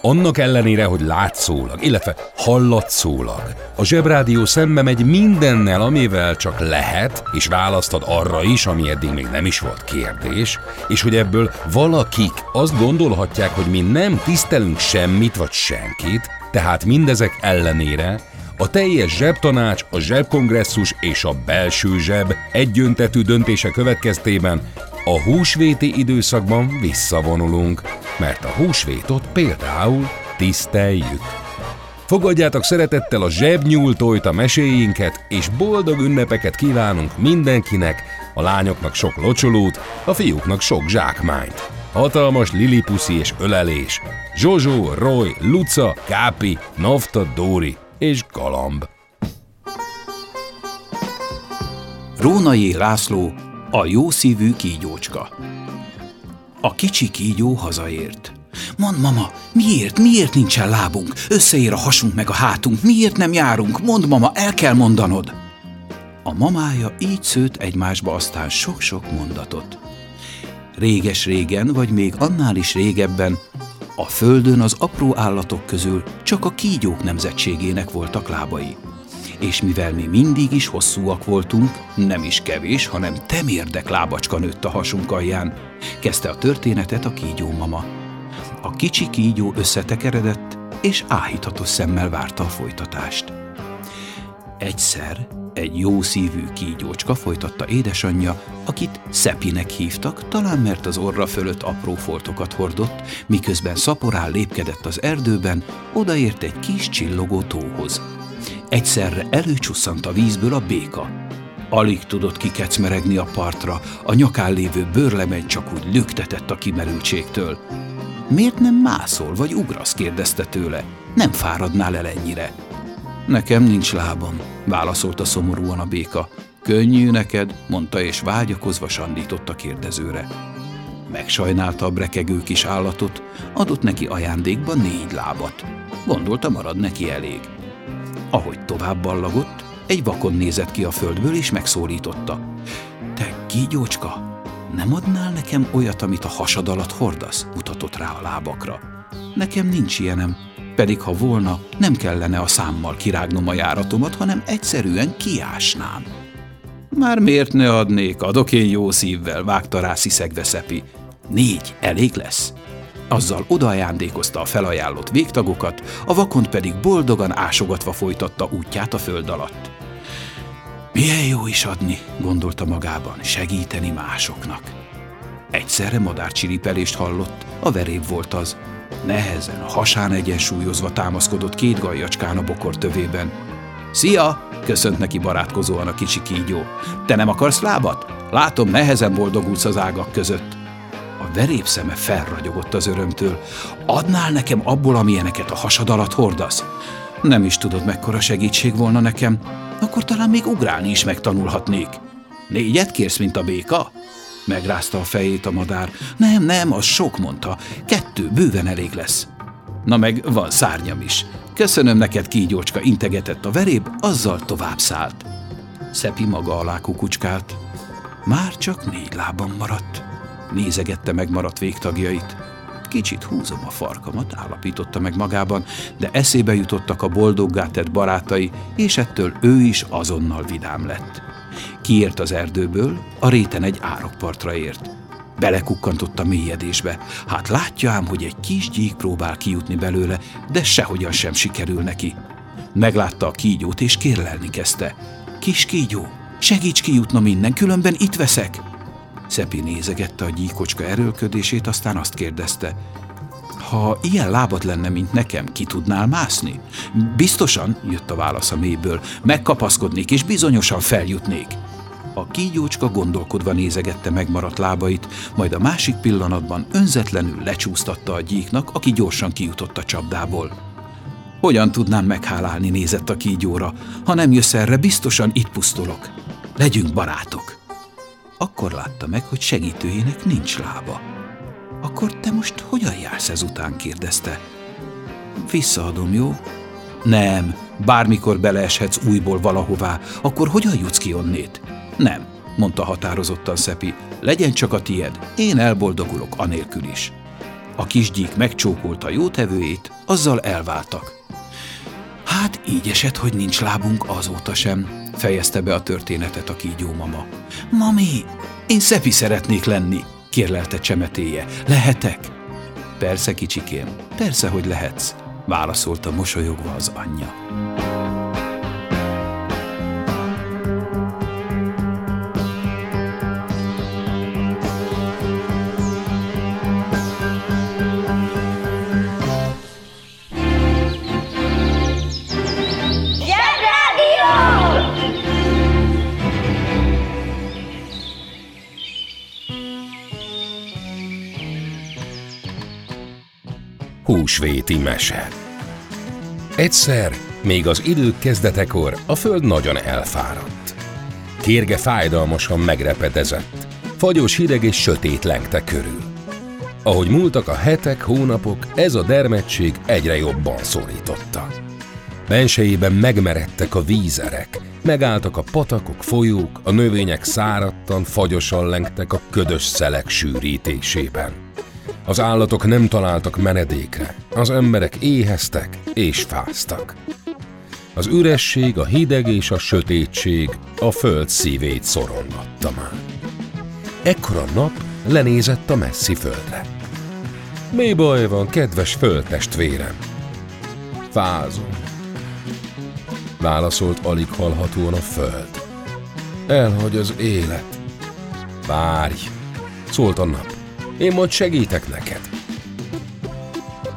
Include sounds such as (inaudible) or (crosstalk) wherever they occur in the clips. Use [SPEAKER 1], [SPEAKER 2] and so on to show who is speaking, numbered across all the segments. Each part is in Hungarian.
[SPEAKER 1] Annak ellenére, hogy látszólag, illetve hallatszólag, a Zsebrádió szembe megy mindennel, amivel csak lehet, és választad arra is, ami eddig még nem is volt kérdés, és hogy ebből valakik azt gondolhatják, hogy mi nem tisztelünk semmit vagy senkit, tehát mindezek ellenére a teljes zsebtanács, a zsebkongresszus és a belső zseb egyöntetű döntése következtében a húsvéti időszakban visszavonulunk, mert a húsvétot például tiszteljük. Fogadjátok szeretettel a zsebnyúltójt a meséinket, és boldog ünnepeket kívánunk mindenkinek, a lányoknak sok locsolót, a fiúknak sok zsákmányt. Hatalmas lilipuszi és ölelés. Zsozsó, Roy, Luca, Kápi, Nafta, Dóri és Galamb.
[SPEAKER 2] Rónai László, a jószívű kígyócska. A kicsi kígyó hazaért. Mond, mama, miért, miért nincsen lábunk? Összeér a hasunk meg a hátunk, miért nem járunk? Mond, mama, el kell mondanod. A mamája így szőtt egymásba aztán sok-sok mondatot. Réges-régen, vagy még annál is régebben, a földön az apró állatok közül csak a kígyók nemzetségének voltak lábai és mivel mi mindig is hosszúak voltunk, nem is kevés, hanem temérdek lábacska nőtt a hasunk alján, kezdte a történetet a kígyó mama. A kicsi kígyó összetekeredett, és áhítatos szemmel várta a folytatást. Egyszer egy jó szívű kígyócska folytatta édesanyja, akit Szepinek hívtak, talán mert az orra fölött apró foltokat hordott, miközben szaporán lépkedett az erdőben, odaért egy kis csillogó tóhoz. Egyszerre előcsusszant a vízből a béka. Alig tudott kikecmeregni a partra, a nyakán lévő bőrlemegy csak úgy lüktetett a kimerültségtől. Miért nem mászol, vagy ugrasz, kérdezte tőle. Nem fáradnál el ennyire. Nekem nincs lábam, válaszolta szomorúan a béka. Könnyű neked, mondta és vágyakozva sandított a kérdezőre. Megsajnálta a brekegő kis állatot, adott neki ajándékba négy lábat. Gondolta, marad neki elég. Ahogy tovább ballagott, egy vakon nézett ki a földből, és megszólította. Te, kígyócska, nem adnál nekem olyat, amit a hasad alatt hordasz? mutatott rá a lábakra. Nekem nincs ilyenem, pedig ha volna, nem kellene a számmal kirágnom a járatomat, hanem egyszerűen kiásnám. Már miért ne adnék, adok én jó szívvel, vágta rá sziszegve Szepi. Négy elég lesz? Azzal odaajándékozta a felajánlott végtagokat, a vakont pedig boldogan ásogatva folytatta útját a föld alatt. Milyen jó is adni, gondolta magában, segíteni másoknak. Egyszerre madárcsiripelést hallott, a veréb volt az. Nehezen, hasán egyensúlyozva támaszkodott két gajjacskán a bokor tövében. Szia! köszönt neki barátkozóan a kicsi kígyó. Te nem akarsz lábat? Látom, nehezen boldogulsz az ágak között. A veréb szeme felragyogott az örömtől. Adnál nekem abból, amilyeneket a hasad alatt hordasz? Nem is tudod, mekkora segítség volna nekem. Akkor talán még ugrálni is megtanulhatnék. Négyet kérsz, mint a béka? Megrázta a fejét a madár. Nem, nem, az sok, mondta. Kettő, bőven elég lesz. Na meg van szárnyam is. Köszönöm neked, kígyócska, integetett a veréb, azzal tovább szállt. Szepi maga alá kukucskált. Már csak négy lábam maradt. Nézegette megmaradt végtagjait. Kicsit húzom a farkamat, állapította meg magában, de eszébe jutottak a boldoggá tett barátai, és ettől ő is azonnal vidám lett. Kiért az erdőből, a réten egy árokpartra ért. Belekukkantott a mélyedésbe. Hát látja ám, hogy egy kis gyík próbál kijutni belőle, de sehogyan sem sikerül neki. Meglátta a kígyót, és kérlelni kezdte. Kis kígyó, segíts kijutnom innen, különben itt veszek. Szepi nézegette a gyíkocska erőlködését, aztán azt kérdezte. Ha ilyen lábad lenne, mint nekem, ki tudnál mászni? Biztosan, jött a válasz a mélyből, megkapaszkodnék, és bizonyosan feljutnék. A kígyócska gondolkodva nézegette megmaradt lábait, majd a másik pillanatban önzetlenül lecsúsztatta a gyíknak, aki gyorsan kijutott a csapdából. Hogyan tudnám meghálálni, nézett a kígyóra. Ha nem jössz erre, biztosan itt pusztulok. Legyünk barátok. Akkor látta meg, hogy segítőjének nincs lába. Akkor te most hogyan jársz ezután? kérdezte. Visszaadom, jó? Nem, bármikor beleeshetsz újból valahová, akkor hogyan jutsz ki onnét? Nem, mondta határozottan Szepi, legyen csak a tied, én elboldogulok anélkül is. A kisgyík megcsókolta jótevőjét, azzal elváltak. Hát így esett, hogy nincs lábunk azóta sem, fejezte be a történetet a kígyó mama. Mami, én Szepi szeretnék lenni, kérlelte csemetéje. Lehetek? Persze, kicsikém, persze, hogy lehetsz, válaszolta mosolyogva az anyja.
[SPEAKER 1] Húsvéti mese Egyszer, még az idők kezdetekor a föld nagyon elfáradt. Kérge fájdalmasan megrepedezett, fagyos hideg és sötét lengte körül. Ahogy múltak a hetek, hónapok, ez a dermedtség egyre jobban szorította. Bensejében megmeredtek a vízerek, megálltak a patakok, folyók, a növények száradtan, fagyosan lengtek a ködös szelek sűrítésében. Az állatok nem találtak menedékre, az emberek éheztek és fáztak. Az üresség, a hideg és a sötétség a föld szívét szorongatta már. Ekkor a nap lenézett a messzi földre. Mi baj van, kedves földtestvérem? Fázom. Válaszolt alig hallhatóan a föld. Elhagy az élet. Várj, szólt a nap. Én majd segítek neked.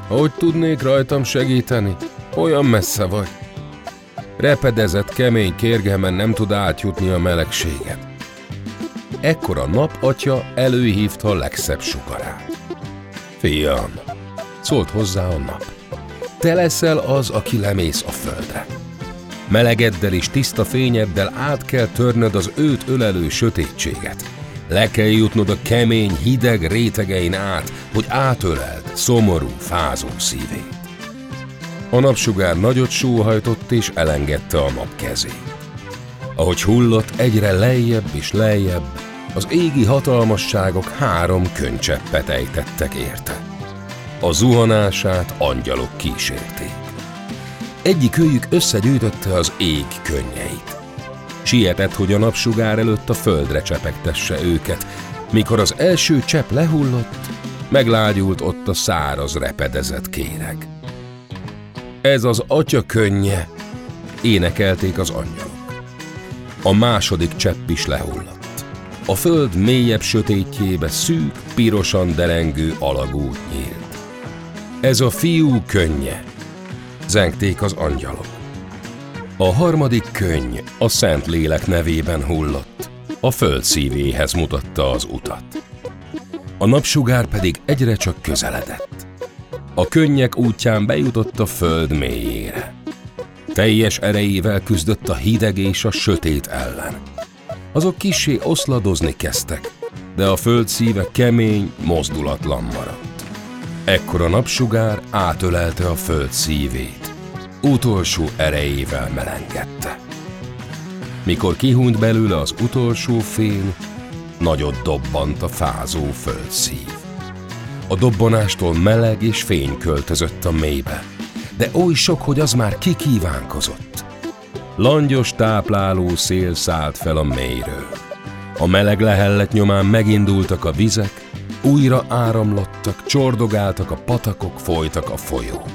[SPEAKER 1] Hogy tudnék rajtam segíteni? Olyan messze vagy. Repedezett, kemény kérgemen nem tud átjutni a melegséget. Ekkor a nap atya előhívta a legszebb sugarát. Fiam, szólt hozzá a nap. Te leszel az, aki lemész a földre. Melegeddel és tiszta fényeddel át kell törnöd az őt ölelő sötétséget. Le kell jutnod a kemény, hideg rétegein át, hogy átöleld szomorú, fázó szívét. A napsugár nagyot sóhajtott és elengedte a nap kezét. Ahogy hullott egyre lejjebb és lejjebb, az égi hatalmasságok három könycseppet ejtettek érte. A zuhanását angyalok kísérték. Egyik őjük összegyűjtötte az ég könnyeit. Sietett, hogy a napsugár előtt a földre csepegtesse őket. Mikor az első csepp lehullott, meglágyult ott a száraz repedezett kéreg. Ez az atya könnye, énekelték az angyalok. A második csepp is lehullott. A föld mélyebb sötétjébe szűk, pirosan derengő alagút nyílt. Ez a fiú könnye, zengték az angyalok. A harmadik könny a Szent Lélek nevében hullott, a föld szívéhez mutatta az utat. A napsugár pedig egyre csak közeledett. A könnyek útján bejutott a föld mélyére. Teljes erejével küzdött a hideg és a sötét ellen. Azok kisé oszladozni kezdtek, de a föld szíve kemény, mozdulatlan maradt. Ekkor a napsugár átölelte a föld szívét utolsó erejével melengedte. Mikor kihúnt belőle az utolsó fény, nagyot dobbant a fázó földszív. A dobbanástól meleg és fény költözött a mélybe, de oly sok, hogy az már kikívánkozott. Langyos tápláló szél szállt fel a mélyről. A meleg lehellet nyomán megindultak a vizek, újra áramlottak, csordogáltak a patakok, folytak a folyók.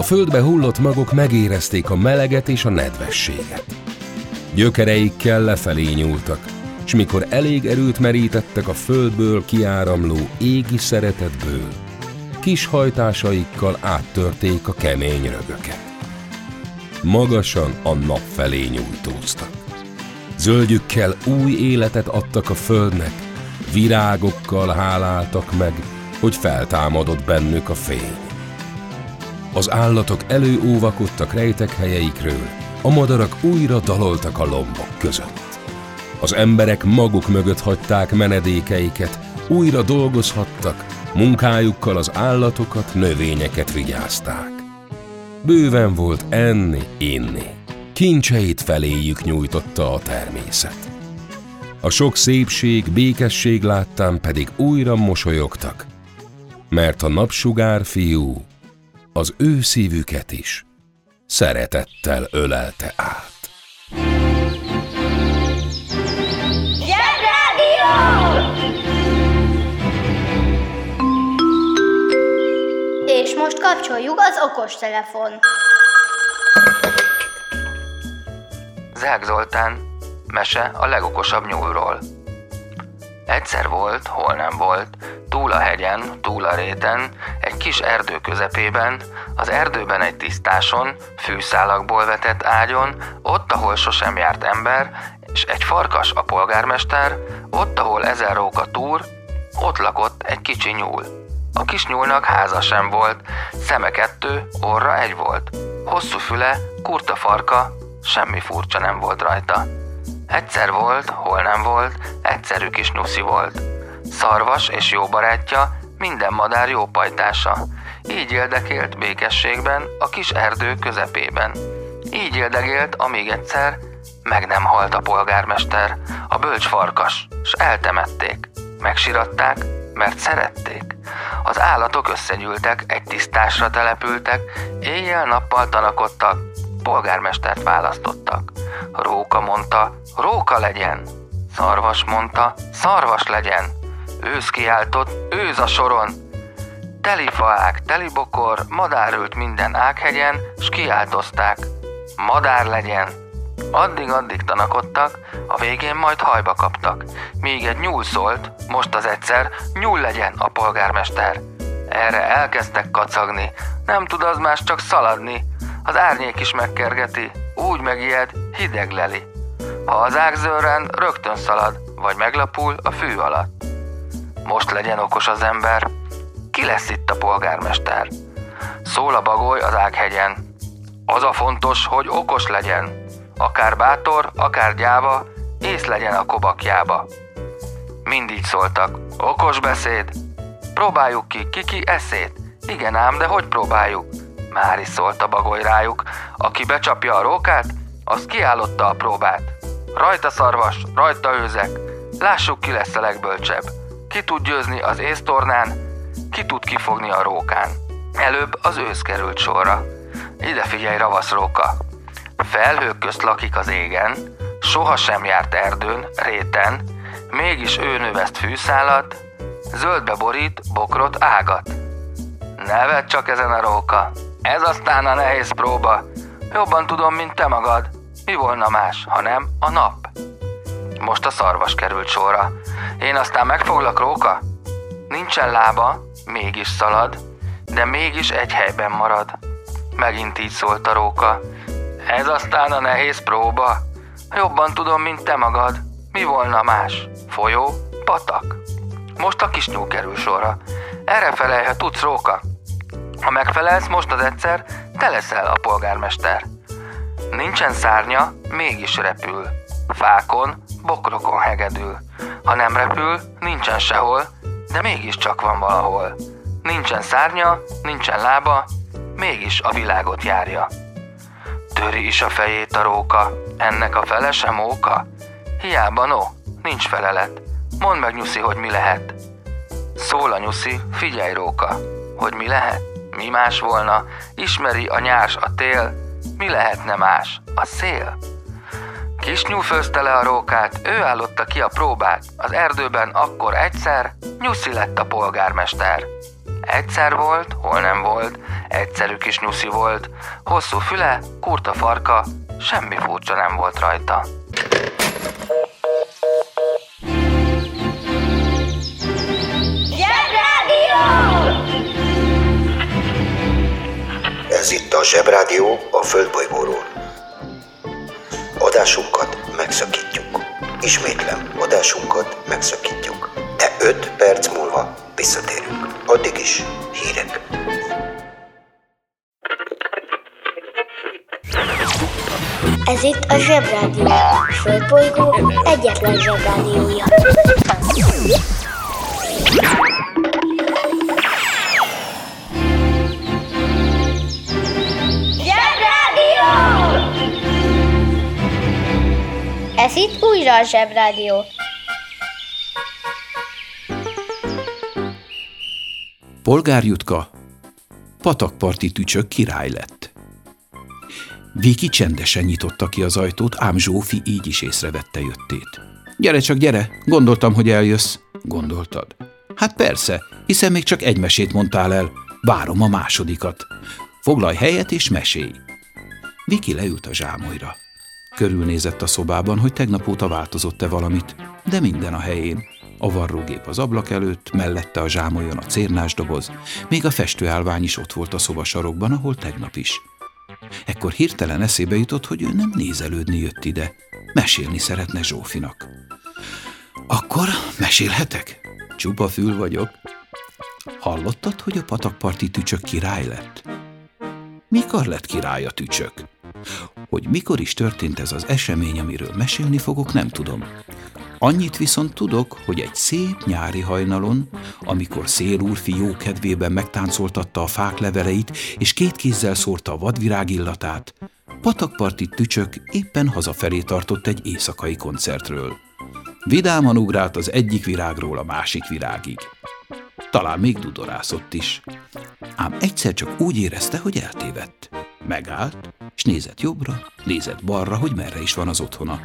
[SPEAKER 1] A földbe hullott magok megérezték a meleget és a nedvességet. Gyökereikkel lefelé nyúltak, és mikor elég erőt merítettek a földből kiáramló égi szeretetből, kis hajtásaikkal áttörték a kemény rögöket. Magasan a nap felé nyújtóztak. Zöldjükkel új életet adtak a földnek, virágokkal háláltak meg, hogy feltámadott bennük a fény. Az állatok előóvakodtak rejtek helyeikről, a madarak újra daloltak a lombok között. Az emberek maguk mögött hagyták menedékeiket, újra dolgozhattak, munkájukkal az állatokat, növényeket vigyázták. Bőven volt enni, inni. Kincseit feléjük nyújtotta a természet. A sok szépség, békesség láttán pedig újra mosolyogtak, mert a napsugár fiú az ő szívüket is szeretettel ölelte át.
[SPEAKER 3] Zsebrádió!
[SPEAKER 4] És most kapcsoljuk az okostelefon.
[SPEAKER 5] Zák Zoltán, mese a legokosabb nyúlról. Egyszer volt, hol nem volt, túl a hegyen, túl a réten, egy kis erdő közepében, az erdőben egy tisztáson, fűszálakból vetett ágyon, ott, ahol sosem járt ember, és egy farkas a polgármester, ott, ahol ezer róka túr, ott lakott egy kicsi nyúl. A kis nyúlnak háza sem volt, szeme kettő, orra egy volt. Hosszú füle, kurta farka, semmi furcsa nem volt rajta. Egyszer volt, hol nem volt, egyszerű kis nyuszi volt. Szarvas és jó barátja, minden madár jó pajtása. Így érdekélt békességben a kis erdő közepében. Így érdegélt, amíg egyszer meg nem halt a polgármester, a bölcs farkas, s eltemették. Megsiratták, mert szerették. Az állatok összegyűltek, egy tisztásra települtek, éjjel-nappal tanakodtak, polgármestert választottak. Róka mondta, róka legyen. Szarvas mondta, szarvas legyen. Ősz kiáltott, őz a soron. Teli faák, teli bokor, madár ült minden ághegyen, s kiáltozták. Madár legyen. Addig-addig tanakodtak, a végén majd hajba kaptak. Míg egy nyúl szólt, most az egyszer, nyúl legyen a polgármester. Erre elkezdtek kacagni, nem tud az más csak szaladni, az árnyék is megkergeti, úgy megijed, hideg leli. Ha az ág zörren, rögtön szalad, vagy meglapul a fű alatt. Most legyen okos az ember. Ki lesz itt a polgármester? Szól a bagoly az ághegyen. Az a fontos, hogy okos legyen. Akár bátor, akár gyáva, ész legyen a kobakjába. Mind így szóltak. Okos beszéd. Próbáljuk ki, kiki eszét. Igen ám, de hogy próbáljuk? Már is szólt a bagoly rájuk. Aki becsapja a rókát, az kiállotta a próbát. Rajta szarvas, rajta őzek. Lássuk, ki lesz a legbölcsebb. Ki tud győzni az észtornán, ki tud kifogni a rókán. Előbb az ősz került sorra. Ide figyelj, ravasz róka. Felhők közt lakik az égen, soha sem járt erdőn, réten, mégis ő növeszt fűszálat, zöldbe borít, bokrot, ágat. Neved csak ezen a róka, ez aztán a nehéz próba. Jobban tudom, mint te magad. Mi volna más, ha nem a nap? Most a szarvas került sorra. Én aztán megfoglak róka? Nincsen lába, mégis szalad, de mégis egy helyben marad. Megint így szólt a róka. Ez aztán a nehéz próba. Jobban tudom, mint te magad. Mi volna más? Folyó? Patak? Most a kis nyúl kerül sorra. Erre felelj, ha tudsz róka. Ha megfelelsz most az egyszer, te leszel a polgármester. Nincsen szárnya, mégis repül. Fákon, bokrokon hegedül. Ha nem repül, nincsen sehol, de mégis csak van valahol. Nincsen szárnya, nincsen lába, mégis a világot járja. Töri is a fejét a róka, ennek a fele sem óka. Hiába no, nincs felelet. Mondd meg, Nyuszi, hogy mi lehet. Szól a Nyuszi, figyelj róka, hogy mi lehet. Mi más volna? Ismeri a nyárs a tél, mi lehetne más? A szél? Kisnyú főzte le a rókát, ő állotta ki a próbát. Az erdőben akkor egyszer Nyuszi lett a polgármester. Egyszer volt, hol nem volt, egyszerű kis nyuszi volt, hosszú füle, kurta farka, semmi furcsa nem volt rajta.
[SPEAKER 6] Ez itt a Zsebrádió a Földbolygóról. Adásunkat megszakítjuk. Ismétlem, adásunkat megszakítjuk. De 5 perc múlva visszatérünk. Addig is hírek.
[SPEAKER 7] Ez itt a Zsebrádió. A Földbolygó egyetlen Zsebrádiója.
[SPEAKER 4] Itt újra a Zsebrádió.
[SPEAKER 2] Polgár Jutka patakparti tücsök király lett. Viki csendesen nyitotta ki az ajtót, ám Zsófi így is észrevette jöttét. Gyere csak, gyere, gondoltam, hogy eljössz. Gondoltad? Hát persze, hiszen még csak egy mesét mondtál el. Várom a másodikat. Foglalj helyet és mesélj. Viki leült a zsámolyra. Körülnézett a szobában, hogy tegnap óta változott-e valamit, de minden a helyén. A varrógép az ablak előtt, mellette a zsámolyon a cérnás doboz, még a festőállvány is ott volt a szobasarokban, ahol tegnap is. Ekkor hirtelen eszébe jutott, hogy ő nem nézelődni jött ide. Mesélni szeretne Zsófinak. Akkor mesélhetek? Csupa fül vagyok. Hallottad, hogy a patakparti tücsök király lett? Mikor lett király a tücsök? Hogy mikor is történt ez az esemény, amiről mesélni fogok, nem tudom. Annyit viszont tudok, hogy egy szép nyári hajnalon, amikor szélúrfi jó kedvében megtáncoltatta a fák leveleit, és két kézzel szórta a vadvirág illatát, patakparti tücsök éppen hazafelé tartott egy éjszakai koncertről. Vidáman ugrált az egyik virágról a másik virágig. Talán még dudorászott is. Ám egyszer csak úgy érezte, hogy eltévedt. Megállt, és nézett jobbra, nézett balra, hogy merre is van az otthona.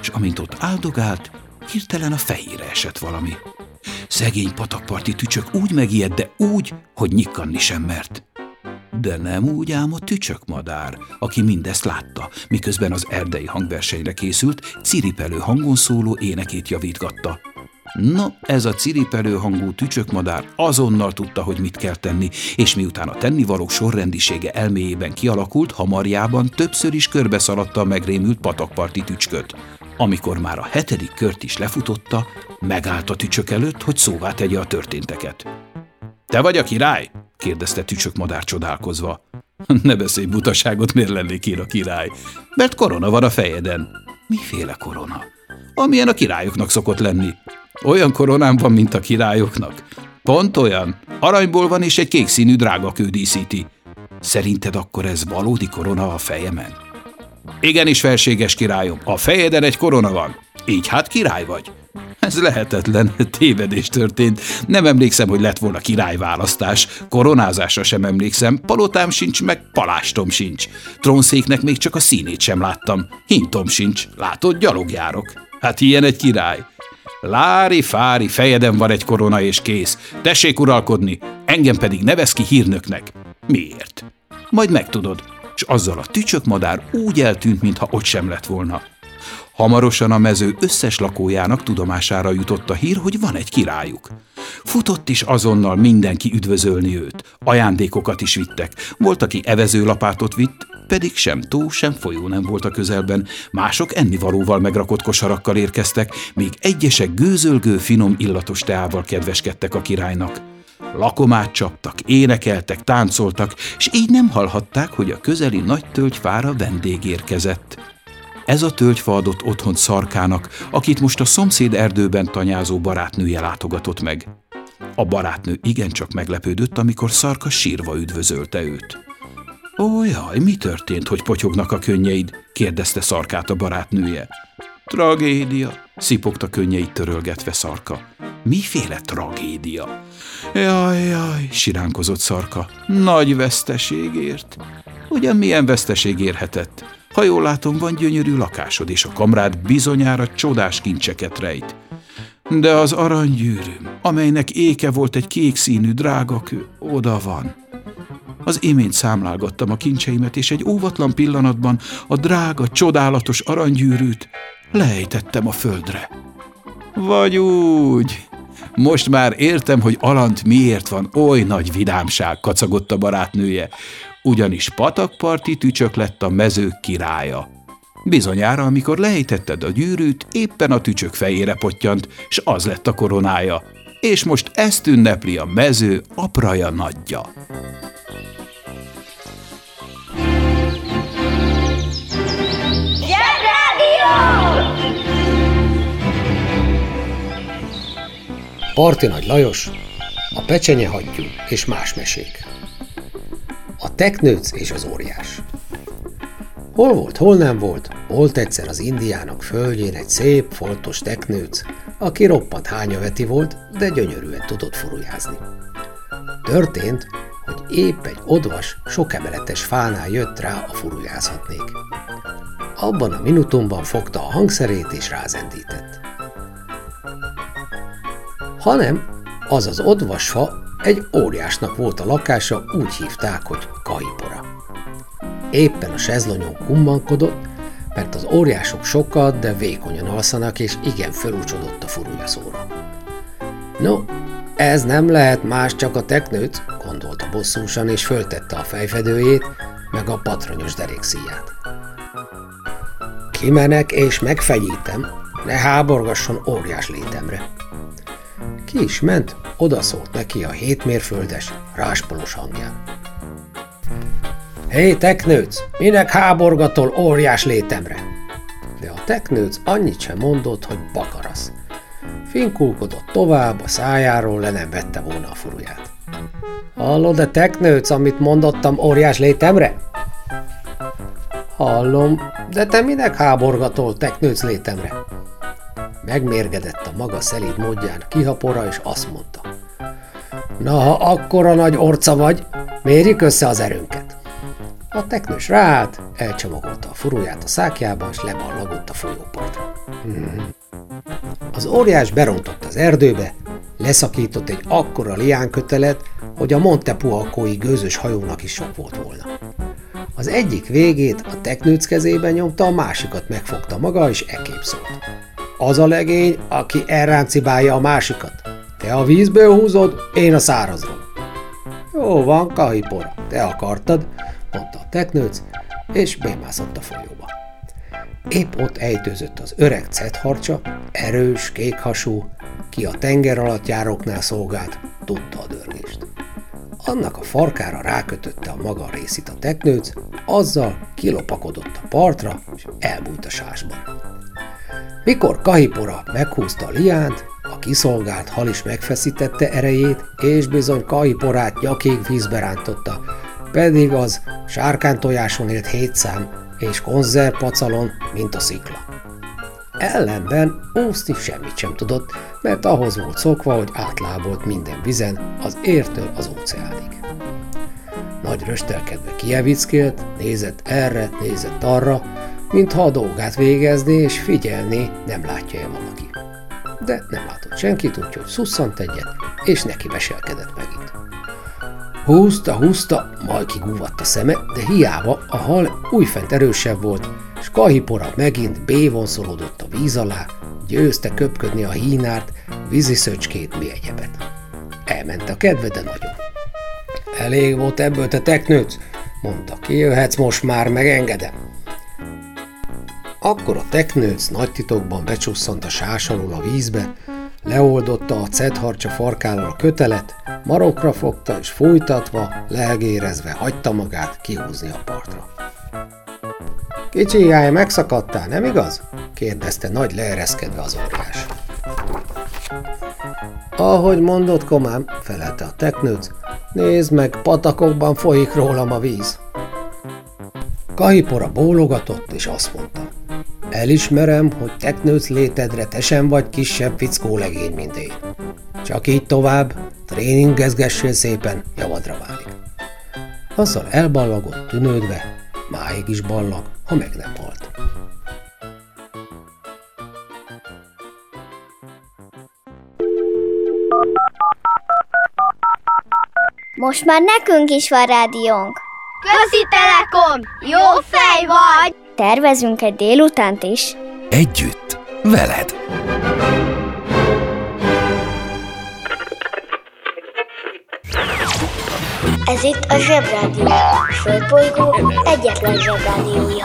[SPEAKER 2] És amint ott áldogált, hirtelen a fejére esett valami. Szegény patakparti tücsök úgy megijedt, de úgy, hogy nyikkanni sem mert. De nem úgy ám a tücsökmadár, aki mindezt látta, miközben az erdei hangversenyre készült, ciripelő hangon szóló énekét javítgatta. No, ez a ciripelő hangú tücsökmadár azonnal tudta, hogy mit kell tenni, és miután a tennivalók sorrendisége elméjében kialakult, hamarjában többször is körbeszaladta a megrémült patakparti tücsköt. Amikor már a hetedik kört is lefutotta, megállt a tücsök előtt, hogy szóvá tegye a történteket. Te vagy a király? kérdezte tücsökmadár csodálkozva. (laughs) Ne beszélj butaságot, miért lennék én a király? Mert korona van a fejeden. Miféle korona? Amilyen a királyoknak szokott lenni. Olyan koronám van, mint a királyoknak. Pont olyan. Aranyból van és egy kék színű drágakő díszíti. Szerinted akkor ez valódi korona a fejemen? Igenis, felséges királyom, a fejeden egy korona van. Így hát király vagy. Ez lehetetlen, (laughs) tévedés történt. Nem emlékszem, hogy lett volna királyválasztás. Koronázásra sem emlékszem, palotám sincs, meg palástom sincs. Trónszéknek még csak a színét sem láttam. Hintom sincs. Látod, gyalog járok. Hát ilyen egy király. Lári, fári, fejeden van egy korona és kész. Tessék uralkodni, engem pedig nevez ki hírnöknek. Miért? Majd megtudod. És azzal a tücsökmadár úgy eltűnt, mintha ott sem lett volna. Hamarosan a mező összes lakójának tudomására jutott a hír, hogy van egy királyuk. Futott is azonnal mindenki üdvözölni őt. Ajándékokat is vittek. Volt, aki evezőlapátot vitt, pedig sem tó, sem folyó nem volt a közelben. Mások ennivalóval megrakott kosarakkal érkeztek, míg egyesek gőzölgő, finom illatos teával kedveskedtek a királynak. Lakomát csaptak, énekeltek, táncoltak, és így nem hallhatták, hogy a közeli nagy tölgyfára vendég érkezett. Ez a tölgyfa adott otthon szarkának, akit most a szomszéd erdőben tanyázó barátnője látogatott meg. A barátnő igencsak meglepődött, amikor szarka sírva üdvözölte őt. Ó, jaj, mi történt, hogy potyognak a könnyeid? kérdezte szarkát a barátnője. Tragédia, szipogta könnyeit törölgetve szarka. Miféle tragédia? Jaj, jaj, siránkozott szarka. Nagy veszteségért. Ugyan milyen veszteség érhetett? Ha jól látom, van gyönyörű lakásod, és a kamrád bizonyára csodás kincseket rejt. De az aranygyűrűm, amelynek éke volt egy kék színű drágakő, oda van. Az imént számlálgattam a kincseimet, és egy óvatlan pillanatban a drága, csodálatos aranygyűrűt lejtettem a földre. Vagy úgy. Most már értem, hogy Alant miért van oly nagy vidámság, kacagott a barátnője, ugyanis patakparti tücsök lett a mezők királya. Bizonyára, amikor lejtetted a gyűrűt, éppen a tücsök fejére potyant, s az lett a koronája. És most ezt ünnepli a mező apraja nagyja.
[SPEAKER 8] Parti Nagy Lajos, a pecsenye hattyú és más mesék. A teknőc és az óriás. Hol volt, hol nem volt, volt egyszer az indiának földjén egy szép, foltos teknőc, aki roppant hányaveti volt, de gyönyörűen tudott furujázni. Történt, hogy épp egy odvas, sok emeletes fánál jött rá a furujázhatnék. Abban a minutumban fogta a hangszerét és rázendített. Hanem az az odvasfa egy óriásnak volt a lakása, úgy hívták, hogy Kaipora. Éppen a sezlonyon kummankodott, mert az óriások sokat, de vékonyan alszanak, és igen fölúcsodott a furúja szóra. No, ez nem lehet más, csak a teknőt, gondolta bosszúsan, és föltette a fejfedőjét, meg a patronyos derékszíját. Kimenek és megfegyítem, ne háborgasson óriás létemre. Ki is ment, odaszólt neki a hétmérföldes, ráspolos hangján. Hé, teknőc, minek háborgatol óriás létemre? De a teknőc annyit sem mondott, hogy bakarasz. Finkulkodott tovább, a szájáról le nem vette volna a furuját. Hallod-e, teknőc, amit mondottam óriás létemre? Hallom, de te minek háborgatol teknőc létemre? Megmérgedett a maga szelíd módján kihapora, és azt mondta. Na, ha akkora nagy orca vagy, mérjük össze az erőnket. A teknős ráállt, elcsomagolta a furuját a szákjába, és leballagott a folyópartra. Hmm. Az óriás berontott az erdőbe, leszakított egy akkora liánkötelet, hogy a Montepuakói gőzös hajónak is sok volt volna. Az egyik végét a teknőc kezében nyomta, a másikat megfogta maga, és ekép szólt. Az a legény, aki elráncibálja a másikat. Te a vízből húzod, én a szárazról. Jó van, kahipora, te akartad, mondta a teknőc, és bémászott a folyóba. Épp ott ejtőzött az öreg cetharcsa, erős, kékhasú, ki a tenger alatt járóknál szolgált, tudta a dörgést. Annak a farkára rákötötte a maga részét a teknőc, azzal kilopakodott a partra, és elbújt a sásban. Mikor Kahipora meghúzta liánt, a kiszolgált hal is megfeszítette erejét, és bizony Kahiporát nyakig vízbe rántotta, pedig az sárkántojáson élt hétszám, és konzervpacalon, mint a szikla. Ellenben úszni semmit sem tudott, mert ahhoz volt szokva, hogy átlábolt minden vizen, az értől az óceánig. Nagy röstelkedve kievickélt, nézett erre, nézett arra, mintha a dolgát végezné és figyelni, nem látja-e valaki. De nem látott senkit, úgyhogy szusszant egyet, és neki veselkedett megint. Húzta, húzta, majd kigúvatt a szeme, de hiába a hal újfent erősebb volt, és kahipora megint bévonszolódott a víz alá, győzte köpködni a hínárt, víziszöcskét, mi egyebet. Elment a kedve, de nagyon. Elég volt ebből, te teknőc, mondta, kijöhetsz most már, megengedem. Akkor a teknőc nagy titokban becsusszant a sás a vízbe, leoldotta a cetharcsa farkállal a kötelet, marokra fogta és fújtatva, lehegérezve hagyta magát kihúzni a partra. Kicsi jáj, megszakadtál, nem igaz? kérdezte nagy leereszkedve az óriás. Ahogy mondott komám, felelte a teknőc, nézd meg, patakokban folyik rólam a víz. Kahipora bólogatott, és azt mondta, elismerem, hogy teknőc létedre te sem vagy kisebb fickó legény, mint én. Csak így tovább, tréningezgessél szépen, javadra válik. Azzal elballagott tűnődve, máig is ballag, ha meg nem halt.
[SPEAKER 4] Most már nekünk is van rádiónk.
[SPEAKER 3] Közi Telekom! Jó fej vagy!
[SPEAKER 4] Tervezünk egy délutánt is.
[SPEAKER 1] Együtt, veled.
[SPEAKER 7] Ez itt a Zsebrádió. A Földbolygó egyetlen Zsebrádiója.